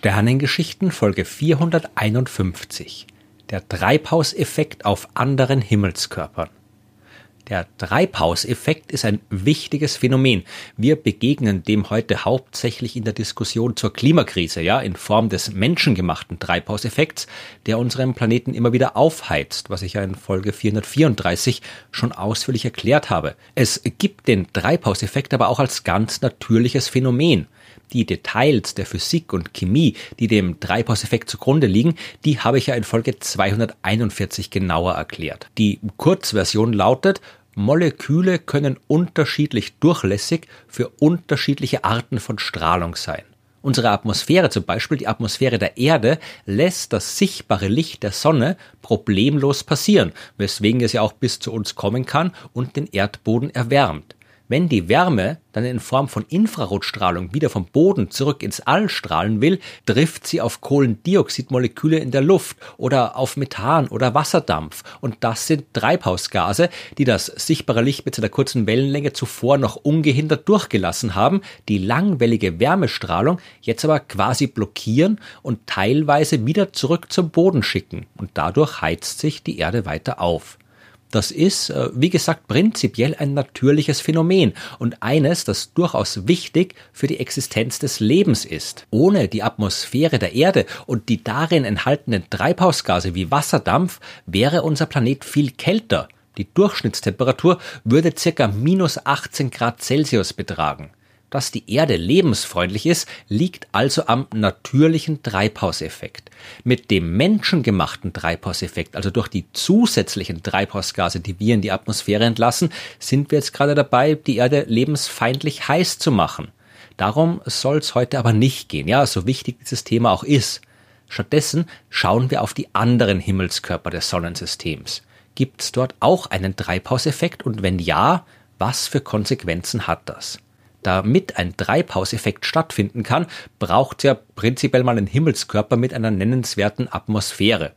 Sternengeschichten Folge 451 Der Treibhauseffekt auf anderen Himmelskörpern der Treibhauseffekt ist ein wichtiges Phänomen. Wir begegnen dem heute hauptsächlich in der Diskussion zur Klimakrise, ja, in Form des menschengemachten Treibhauseffekts, der unseren Planeten immer wieder aufheizt, was ich ja in Folge 434 schon ausführlich erklärt habe. Es gibt den Treibhauseffekt aber auch als ganz natürliches Phänomen. Die Details der Physik und Chemie, die dem Treibhauseffekt zugrunde liegen, die habe ich ja in Folge 241 genauer erklärt. Die Kurzversion lautet, Moleküle können unterschiedlich durchlässig für unterschiedliche Arten von Strahlung sein. Unsere Atmosphäre zum Beispiel, die Atmosphäre der Erde, lässt das sichtbare Licht der Sonne problemlos passieren, weswegen es ja auch bis zu uns kommen kann und den Erdboden erwärmt. Wenn die Wärme dann in Form von Infrarotstrahlung wieder vom Boden zurück ins All strahlen will, trifft sie auf Kohlendioxidmoleküle in der Luft oder auf Methan oder Wasserdampf. Und das sind Treibhausgase, die das sichtbare Licht mit seiner kurzen Wellenlänge zuvor noch ungehindert durchgelassen haben, die langwellige Wärmestrahlung jetzt aber quasi blockieren und teilweise wieder zurück zum Boden schicken. Und dadurch heizt sich die Erde weiter auf. Das ist, äh, wie gesagt, prinzipiell ein natürliches Phänomen und eines, das durchaus wichtig für die Existenz des Lebens ist. Ohne die Atmosphäre der Erde und die darin enthaltenen Treibhausgase wie Wasserdampf wäre unser Planet viel kälter. Die Durchschnittstemperatur würde circa minus 18 Grad Celsius betragen. Dass die Erde lebensfreundlich ist, liegt also am natürlichen Treibhauseffekt. Mit dem menschengemachten Treibhauseffekt, also durch die zusätzlichen Treibhausgase, die wir in die Atmosphäre entlassen, sind wir jetzt gerade dabei, die Erde lebensfeindlich heiß zu machen. Darum soll es heute aber nicht gehen, ja, so wichtig dieses Thema auch ist. Stattdessen schauen wir auf die anderen Himmelskörper des Sonnensystems. Gibt es dort auch einen Treibhauseffekt und wenn ja, was für Konsequenzen hat das? Damit ein Treibhauseffekt stattfinden kann, braucht ja prinzipiell mal einen Himmelskörper mit einer nennenswerten Atmosphäre.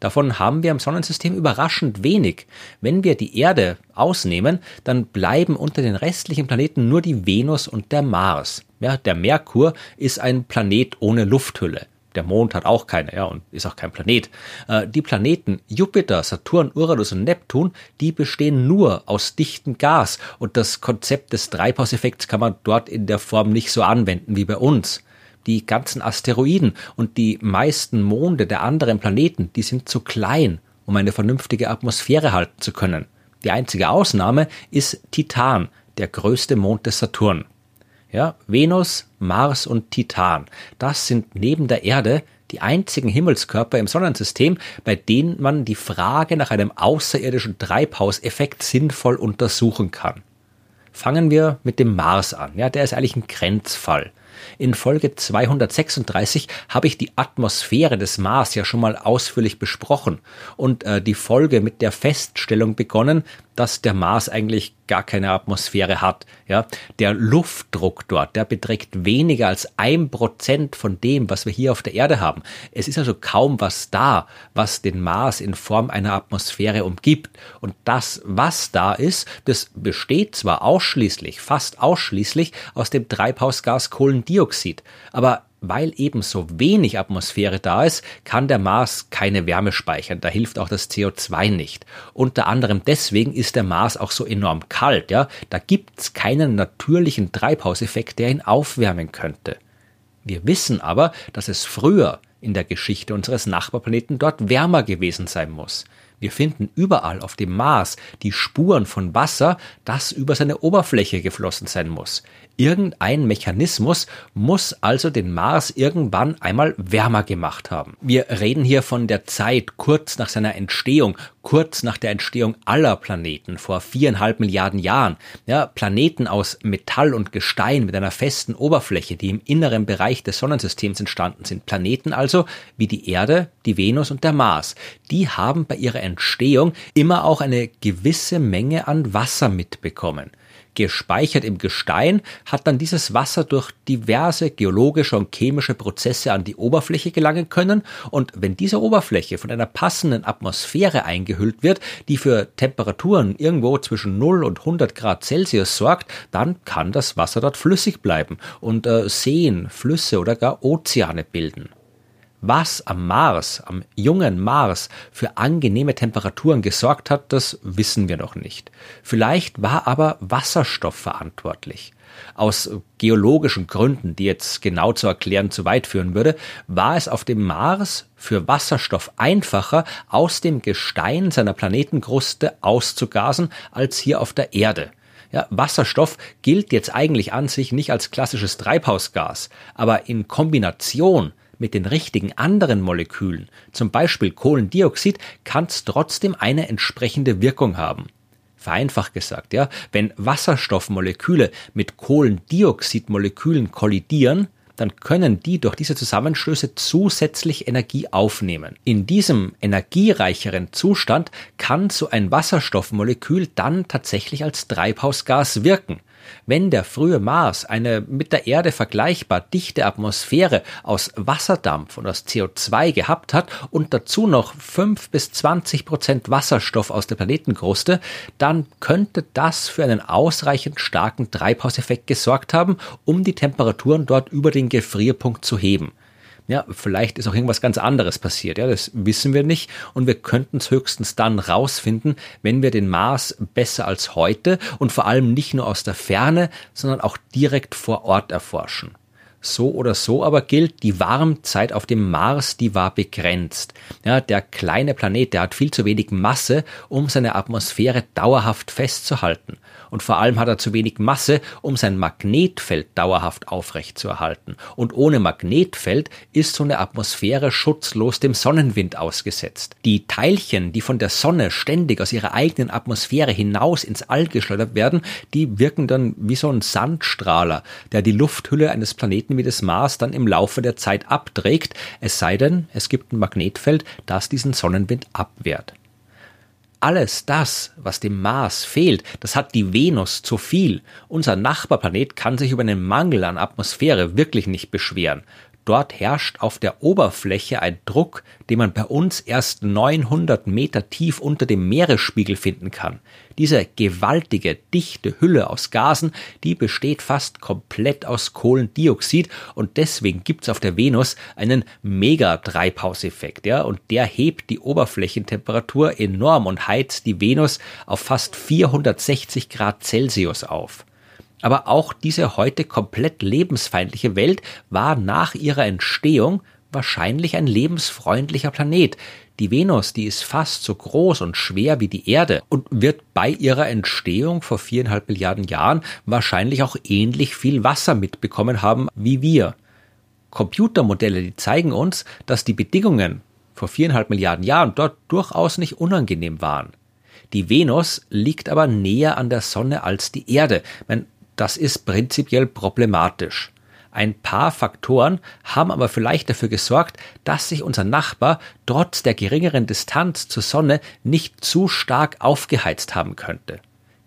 Davon haben wir im Sonnensystem überraschend wenig. Wenn wir die Erde ausnehmen, dann bleiben unter den restlichen Planeten nur die Venus und der Mars. Ja, der Merkur ist ein Planet ohne Lufthülle. Der Mond hat auch keine, ja, und ist auch kein Planet. Äh, die Planeten Jupiter, Saturn, Uranus und Neptun, die bestehen nur aus dichtem Gas und das Konzept des Treibhauseffekts kann man dort in der Form nicht so anwenden wie bei uns. Die ganzen Asteroiden und die meisten Monde der anderen Planeten, die sind zu klein, um eine vernünftige Atmosphäre halten zu können. Die einzige Ausnahme ist Titan, der größte Mond des Saturn. Ja, Venus, Mars und Titan. Das sind neben der Erde die einzigen Himmelskörper im Sonnensystem, bei denen man die Frage nach einem außerirdischen Treibhauseffekt sinnvoll untersuchen kann. Fangen wir mit dem Mars an. Ja, der ist eigentlich ein Grenzfall. In Folge 236 habe ich die Atmosphäre des Mars ja schon mal ausführlich besprochen und äh, die Folge mit der Feststellung begonnen, dass der Mars eigentlich gar keine Atmosphäre hat. Ja, der Luftdruck dort, der beträgt weniger als ein Prozent von dem, was wir hier auf der Erde haben. Es ist also kaum was da, was den Mars in Form einer Atmosphäre umgibt. Und das, was da ist, das besteht zwar ausschließlich, fast ausschließlich aus dem Treibhausgas Kohlendioxid, aber weil eben so wenig Atmosphäre da ist, kann der Mars keine Wärme speichern. Da hilft auch das CO2 nicht. Unter anderem deswegen ist der Mars auch so enorm kalt. Ja? Da gibt's keinen natürlichen Treibhauseffekt, der ihn aufwärmen könnte. Wir wissen aber, dass es früher in der Geschichte unseres Nachbarplaneten dort wärmer gewesen sein muss. Wir finden überall auf dem Mars die Spuren von Wasser, das über seine Oberfläche geflossen sein muss. Irgendein Mechanismus muss also den Mars irgendwann einmal wärmer gemacht haben. Wir reden hier von der Zeit kurz nach seiner Entstehung, kurz nach der Entstehung aller Planeten vor viereinhalb Milliarden Jahren. Ja, Planeten aus Metall und Gestein mit einer festen Oberfläche, die im inneren Bereich des Sonnensystems entstanden sind. Planeten also wie die Erde, die Venus und der Mars. Die haben bei ihrer Entstehung immer auch eine gewisse Menge an Wasser mitbekommen. Gespeichert im Gestein, hat dann dieses Wasser durch diverse geologische und chemische Prozesse an die Oberfläche gelangen können und wenn diese Oberfläche von einer passenden Atmosphäre eingehüllt wird, die für Temperaturen irgendwo zwischen 0 und 100 Grad Celsius sorgt, dann kann das Wasser dort flüssig bleiben und äh, Seen, Flüsse oder gar Ozeane bilden. Was am Mars, am jungen Mars, für angenehme Temperaturen gesorgt hat, das wissen wir noch nicht. Vielleicht war aber Wasserstoff verantwortlich. Aus geologischen Gründen, die jetzt genau zu erklären zu weit führen würde, war es auf dem Mars für Wasserstoff einfacher, aus dem Gestein seiner Planetenkruste auszugasen, als hier auf der Erde. Ja, Wasserstoff gilt jetzt eigentlich an sich nicht als klassisches Treibhausgas, aber in Kombination mit den richtigen anderen Molekülen, zum Beispiel Kohlendioxid, kann es trotzdem eine entsprechende Wirkung haben. Vereinfacht gesagt, ja, wenn Wasserstoffmoleküle mit Kohlendioxidmolekülen kollidieren, dann können die durch diese Zusammenstöße zusätzlich Energie aufnehmen. In diesem energiereicheren Zustand kann so ein Wasserstoffmolekül dann tatsächlich als Treibhausgas wirken. Wenn der frühe Mars eine mit der Erde vergleichbar dichte Atmosphäre aus Wasserdampf und aus CO2 gehabt hat und dazu noch 5 bis 20 Prozent Wasserstoff aus der Planetenkruste, dann könnte das für einen ausreichend starken Treibhauseffekt gesorgt haben, um die Temperaturen dort über den Gefrierpunkt zu heben. Ja, vielleicht ist auch irgendwas ganz anderes passiert. Ja, das wissen wir nicht. Und wir könnten es höchstens dann rausfinden, wenn wir den Mars besser als heute und vor allem nicht nur aus der Ferne, sondern auch direkt vor Ort erforschen. So oder so aber gilt, die Warmzeit auf dem Mars, die war begrenzt. Ja, der kleine Planet, der hat viel zu wenig Masse, um seine Atmosphäre dauerhaft festzuhalten und vor allem hat er zu wenig Masse, um sein Magnetfeld dauerhaft aufrechtzuerhalten. Und ohne Magnetfeld ist so eine Atmosphäre schutzlos dem Sonnenwind ausgesetzt. Die Teilchen, die von der Sonne ständig aus ihrer eigenen Atmosphäre hinaus ins All geschleudert werden, die wirken dann wie so ein Sandstrahler, der die Lufthülle eines Planeten wie des Mars dann im Laufe der Zeit abträgt, es sei denn, es gibt ein Magnetfeld, das diesen Sonnenwind abwehrt alles das, was dem Mars fehlt, das hat die Venus zu viel. Unser Nachbarplanet kann sich über einen Mangel an Atmosphäre wirklich nicht beschweren. Dort herrscht auf der Oberfläche ein Druck, den man bei uns erst 900 Meter tief unter dem Meeresspiegel finden kann. Diese gewaltige, dichte Hülle aus Gasen, die besteht fast komplett aus Kohlendioxid und deswegen gibt's auf der Venus einen Mega-Treibhauseffekt, ja, und der hebt die Oberflächentemperatur enorm und heizt die Venus auf fast 460 Grad Celsius auf. Aber auch diese heute komplett lebensfeindliche Welt war nach ihrer Entstehung wahrscheinlich ein lebensfreundlicher Planet. Die Venus, die ist fast so groß und schwer wie die Erde und wird bei ihrer Entstehung vor viereinhalb Milliarden Jahren wahrscheinlich auch ähnlich viel Wasser mitbekommen haben wie wir. Computermodelle, die zeigen uns, dass die Bedingungen vor viereinhalb Milliarden Jahren dort durchaus nicht unangenehm waren. Die Venus liegt aber näher an der Sonne als die Erde. Meine, das ist prinzipiell problematisch. Ein paar Faktoren haben aber vielleicht dafür gesorgt, dass sich unser Nachbar trotz der geringeren Distanz zur Sonne nicht zu stark aufgeheizt haben könnte.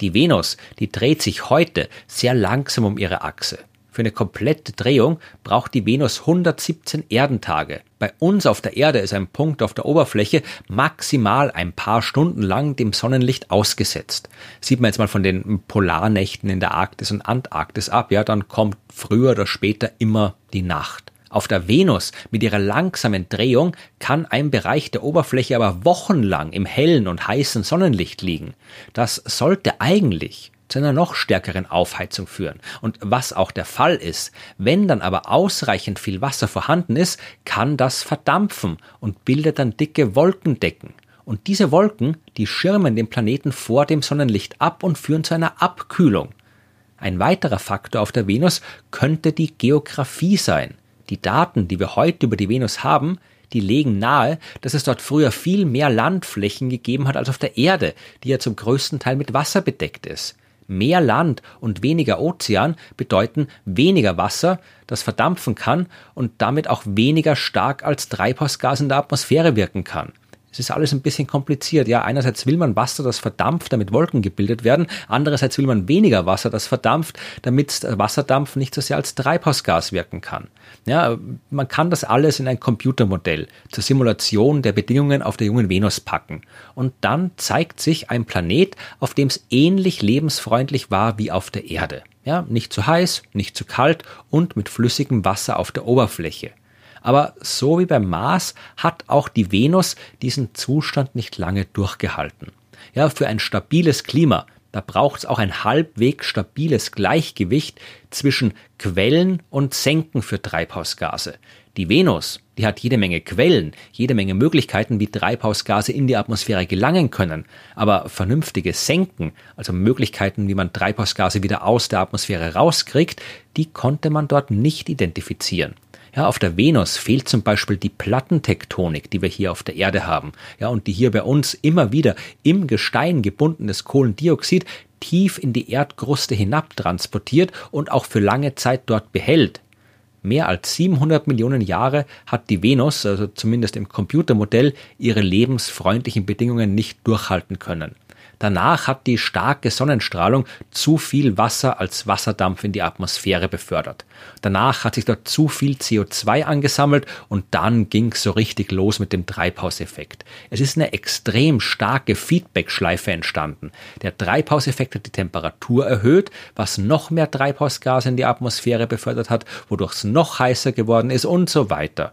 Die Venus, die dreht sich heute sehr langsam um ihre Achse. Für eine komplette Drehung braucht die Venus 117 Erdentage. Bei uns auf der Erde ist ein Punkt auf der Oberfläche maximal ein paar Stunden lang dem Sonnenlicht ausgesetzt. Sieht man jetzt mal von den Polarnächten in der Arktis und Antarktis ab, ja, dann kommt früher oder später immer die Nacht. Auf der Venus mit ihrer langsamen Drehung kann ein Bereich der Oberfläche aber wochenlang im hellen und heißen Sonnenlicht liegen. Das sollte eigentlich zu einer noch stärkeren Aufheizung führen. Und was auch der Fall ist, wenn dann aber ausreichend viel Wasser vorhanden ist, kann das verdampfen und bildet dann dicke Wolkendecken. Und diese Wolken, die schirmen den Planeten vor dem Sonnenlicht ab und führen zu einer Abkühlung. Ein weiterer Faktor auf der Venus könnte die Geographie sein. Die Daten, die wir heute über die Venus haben, die legen nahe, dass es dort früher viel mehr Landflächen gegeben hat als auf der Erde, die ja zum größten Teil mit Wasser bedeckt ist. Mehr Land und weniger Ozean bedeuten weniger Wasser, das verdampfen kann und damit auch weniger stark als Treibhausgas in der Atmosphäre wirken kann. Es ist alles ein bisschen kompliziert. Ja, einerseits will man Wasser, das verdampft, damit Wolken gebildet werden. Andererseits will man weniger Wasser, das verdampft, damit Wasserdampf nicht so sehr als Treibhausgas wirken kann. Ja, man kann das alles in ein Computermodell zur Simulation der Bedingungen auf der jungen Venus packen. Und dann zeigt sich ein Planet, auf dem es ähnlich lebensfreundlich war wie auf der Erde. Ja, nicht zu heiß, nicht zu kalt und mit flüssigem Wasser auf der Oberfläche. Aber so wie beim Mars hat auch die Venus diesen Zustand nicht lange durchgehalten. Ja, für ein stabiles Klima, da braucht es auch ein halbwegs stabiles Gleichgewicht zwischen Quellen und Senken für Treibhausgase. Die Venus, die hat jede Menge Quellen, jede Menge Möglichkeiten, wie Treibhausgase in die Atmosphäre gelangen können. Aber vernünftige Senken, also Möglichkeiten, wie man Treibhausgase wieder aus der Atmosphäre rauskriegt, die konnte man dort nicht identifizieren. Ja, auf der Venus fehlt zum Beispiel die Plattentektonik, die wir hier auf der Erde haben. Ja, und die hier bei uns immer wieder im Gestein gebundenes Kohlendioxid tief in die Erdkruste hinabtransportiert und auch für lange Zeit dort behält. Mehr als 700 Millionen Jahre hat die Venus, also zumindest im Computermodell, ihre lebensfreundlichen Bedingungen nicht durchhalten können. Danach hat die starke Sonnenstrahlung zu viel Wasser als Wasserdampf in die Atmosphäre befördert. Danach hat sich dort zu viel CO2 angesammelt und dann ging es so richtig los mit dem Treibhauseffekt. Es ist eine extrem starke Feedbackschleife entstanden. Der Treibhauseffekt hat die Temperatur erhöht, was noch mehr Treibhausgase in die Atmosphäre befördert hat, wodurch es noch heißer geworden ist und so weiter.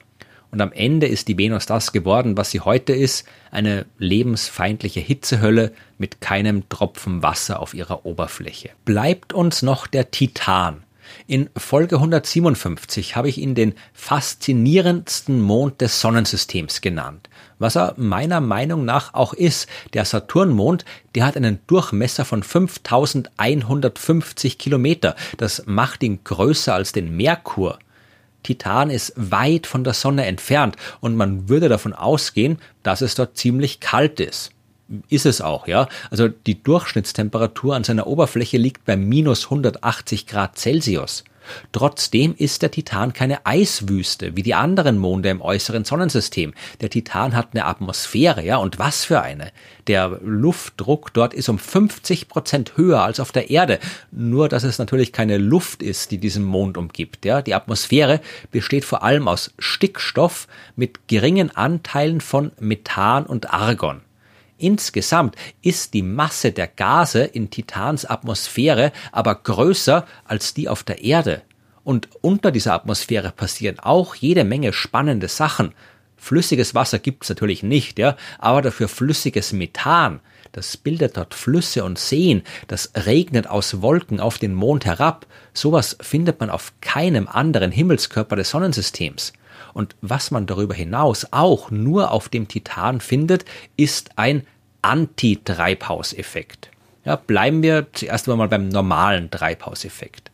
Und am Ende ist die Venus das geworden, was sie heute ist, eine lebensfeindliche Hitzehölle mit keinem Tropfen Wasser auf ihrer Oberfläche. Bleibt uns noch der Titan. In Folge 157 habe ich ihn den faszinierendsten Mond des Sonnensystems genannt. Was er meiner Meinung nach auch ist, der Saturnmond, der hat einen Durchmesser von 5150 Kilometer. Das macht ihn größer als den Merkur. Titan ist weit von der Sonne entfernt und man würde davon ausgehen, dass es dort ziemlich kalt ist. Ist es auch, ja. Also die Durchschnittstemperatur an seiner Oberfläche liegt bei minus 180 Grad Celsius. Trotzdem ist der Titan keine Eiswüste wie die anderen Monde im äußeren Sonnensystem. Der Titan hat eine Atmosphäre, ja, und was für eine. Der Luftdruck dort ist um 50 Prozent höher als auf der Erde. Nur, dass es natürlich keine Luft ist, die diesen Mond umgibt, ja. Die Atmosphäre besteht vor allem aus Stickstoff mit geringen Anteilen von Methan und Argon. Insgesamt ist die Masse der Gase in Titans Atmosphäre aber größer als die auf der Erde. Und unter dieser Atmosphäre passieren auch jede Menge spannende Sachen. Flüssiges Wasser gibt's natürlich nicht, ja, aber dafür flüssiges Methan. Das bildet dort Flüsse und Seen, das regnet aus Wolken auf den Mond herab. Sowas findet man auf keinem anderen Himmelskörper des Sonnensystems. Und was man darüber hinaus auch nur auf dem Titan findet, ist ein Anti-Treibhauseffekt. Ja, bleiben wir zuerst einmal beim normalen Treibhauseffekt.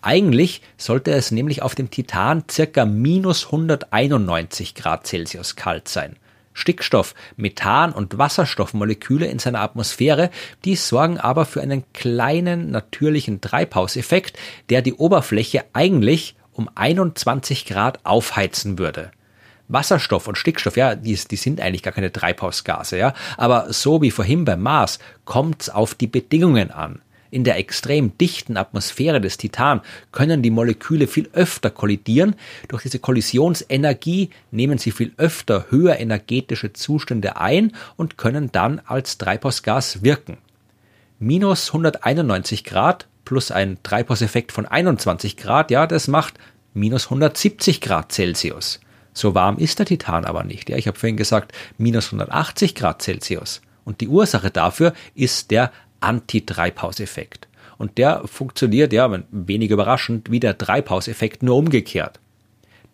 Eigentlich sollte es nämlich auf dem Titan circa minus 191 Grad Celsius kalt sein. Stickstoff, Methan und Wasserstoffmoleküle in seiner Atmosphäre, die sorgen aber für einen kleinen natürlichen Treibhauseffekt, der die Oberfläche eigentlich um 21 Grad aufheizen würde. Wasserstoff und Stickstoff, ja, die, die sind eigentlich gar keine Treibhausgase, ja. Aber so wie vorhin beim Mars kommt's auf die Bedingungen an. In der extrem dichten Atmosphäre des Titan können die Moleküle viel öfter kollidieren. Durch diese Kollisionsenergie nehmen sie viel öfter höher energetische Zustände ein und können dann als Treibhausgas wirken. Minus 191 Grad plus ein Treibhauseffekt von 21 Grad, ja, das macht minus 170 Grad Celsius. So warm ist der Titan aber nicht. Ja, ich habe vorhin gesagt, minus 180 Grad Celsius. Und die Ursache dafür ist der Antitreibhauseffekt. Und der funktioniert, ja, wenig überraschend, wie der Treibhauseffekt nur umgekehrt.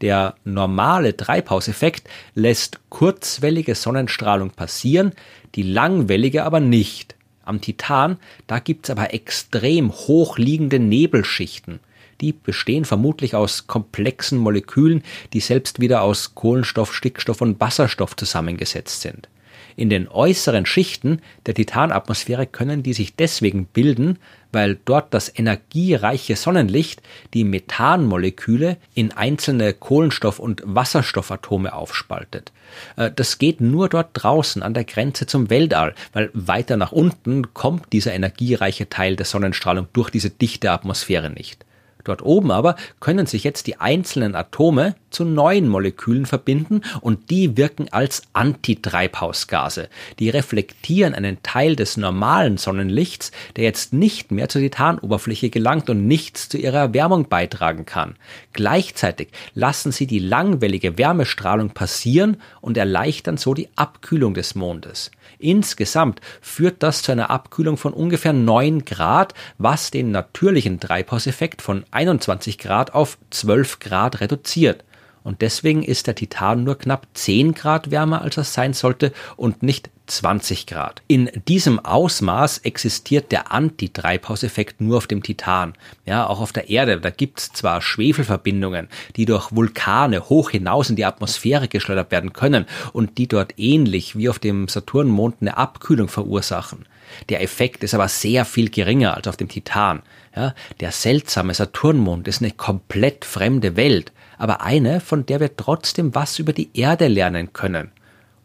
Der normale Treibhauseffekt lässt kurzwellige Sonnenstrahlung passieren, die langwellige aber nicht. Am Titan, da gibt's aber extrem hochliegende Nebelschichten. Die bestehen vermutlich aus komplexen Molekülen, die selbst wieder aus Kohlenstoff, Stickstoff und Wasserstoff zusammengesetzt sind. In den äußeren Schichten der Titanatmosphäre können die sich deswegen bilden, weil dort das energiereiche Sonnenlicht die Methanmoleküle in einzelne Kohlenstoff- und Wasserstoffatome aufspaltet. Äh, das geht nur dort draußen an der Grenze zum Weltall, weil weiter nach unten kommt dieser energiereiche Teil der Sonnenstrahlung durch diese dichte Atmosphäre nicht. Dort oben aber können sich jetzt die einzelnen Atome zu neuen Molekülen verbinden und die wirken als Antitreibhausgase. Die reflektieren einen Teil des normalen Sonnenlichts, der jetzt nicht mehr zur Titanoberfläche gelangt und nichts zu ihrer Erwärmung beitragen kann. Gleichzeitig lassen sie die langwellige Wärmestrahlung passieren und erleichtern so die Abkühlung des Mondes. Insgesamt führt das zu einer Abkühlung von ungefähr 9 Grad, was den natürlichen Treibhauseffekt von 21 Grad auf 12 Grad reduziert. Und deswegen ist der Titan nur knapp 10 Grad wärmer, als er sein sollte und nicht 20 Grad. In diesem Ausmaß existiert der Antitreibhauseffekt nur auf dem Titan. Ja, auch auf der Erde, da gibt's zwar Schwefelverbindungen, die durch Vulkane hoch hinaus in die Atmosphäre geschleudert werden können und die dort ähnlich wie auf dem Saturnmond eine Abkühlung verursachen. Der Effekt ist aber sehr viel geringer als auf dem Titan. Ja, der seltsame Saturnmond ist eine komplett fremde Welt aber eine, von der wir trotzdem was über die Erde lernen können.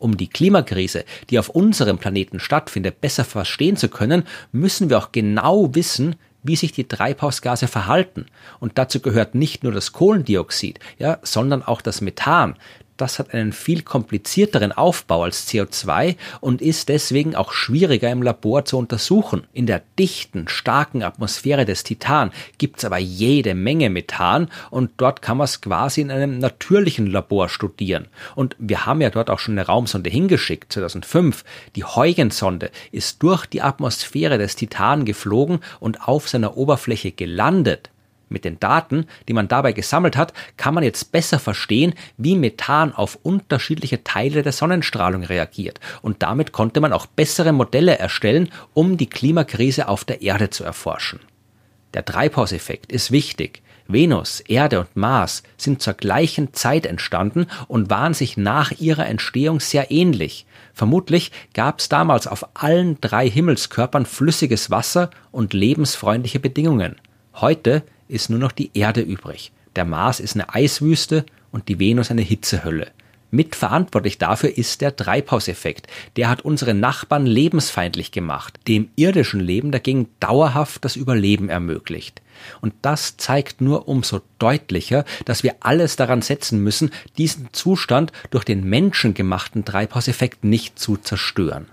Um die Klimakrise, die auf unserem Planeten stattfindet, besser verstehen zu können, müssen wir auch genau wissen, wie sich die Treibhausgase verhalten. Und dazu gehört nicht nur das Kohlendioxid, ja, sondern auch das Methan, das hat einen viel komplizierteren Aufbau als CO2 und ist deswegen auch schwieriger im Labor zu untersuchen. In der dichten, starken Atmosphäre des Titan gibt's aber jede Menge Methan und dort kann man es quasi in einem natürlichen Labor studieren. Und wir haben ja dort auch schon eine Raumsonde hingeschickt, 2005. Die Huygens-Sonde ist durch die Atmosphäre des Titan geflogen und auf seiner Oberfläche gelandet. Mit den Daten, die man dabei gesammelt hat, kann man jetzt besser verstehen, wie Methan auf unterschiedliche Teile der Sonnenstrahlung reagiert. Und damit konnte man auch bessere Modelle erstellen, um die Klimakrise auf der Erde zu erforschen. Der Treibhauseffekt ist wichtig. Venus, Erde und Mars sind zur gleichen Zeit entstanden und waren sich nach ihrer Entstehung sehr ähnlich. Vermutlich gab es damals auf allen drei Himmelskörpern flüssiges Wasser und lebensfreundliche Bedingungen. Heute ist nur noch die Erde übrig. Der Mars ist eine Eiswüste und die Venus eine Hitzehölle. Mitverantwortlich dafür ist der Treibhauseffekt. Der hat unsere Nachbarn lebensfeindlich gemacht, dem irdischen Leben dagegen dauerhaft das Überleben ermöglicht. Und das zeigt nur umso deutlicher, dass wir alles daran setzen müssen, diesen Zustand durch den menschengemachten Treibhauseffekt nicht zu zerstören.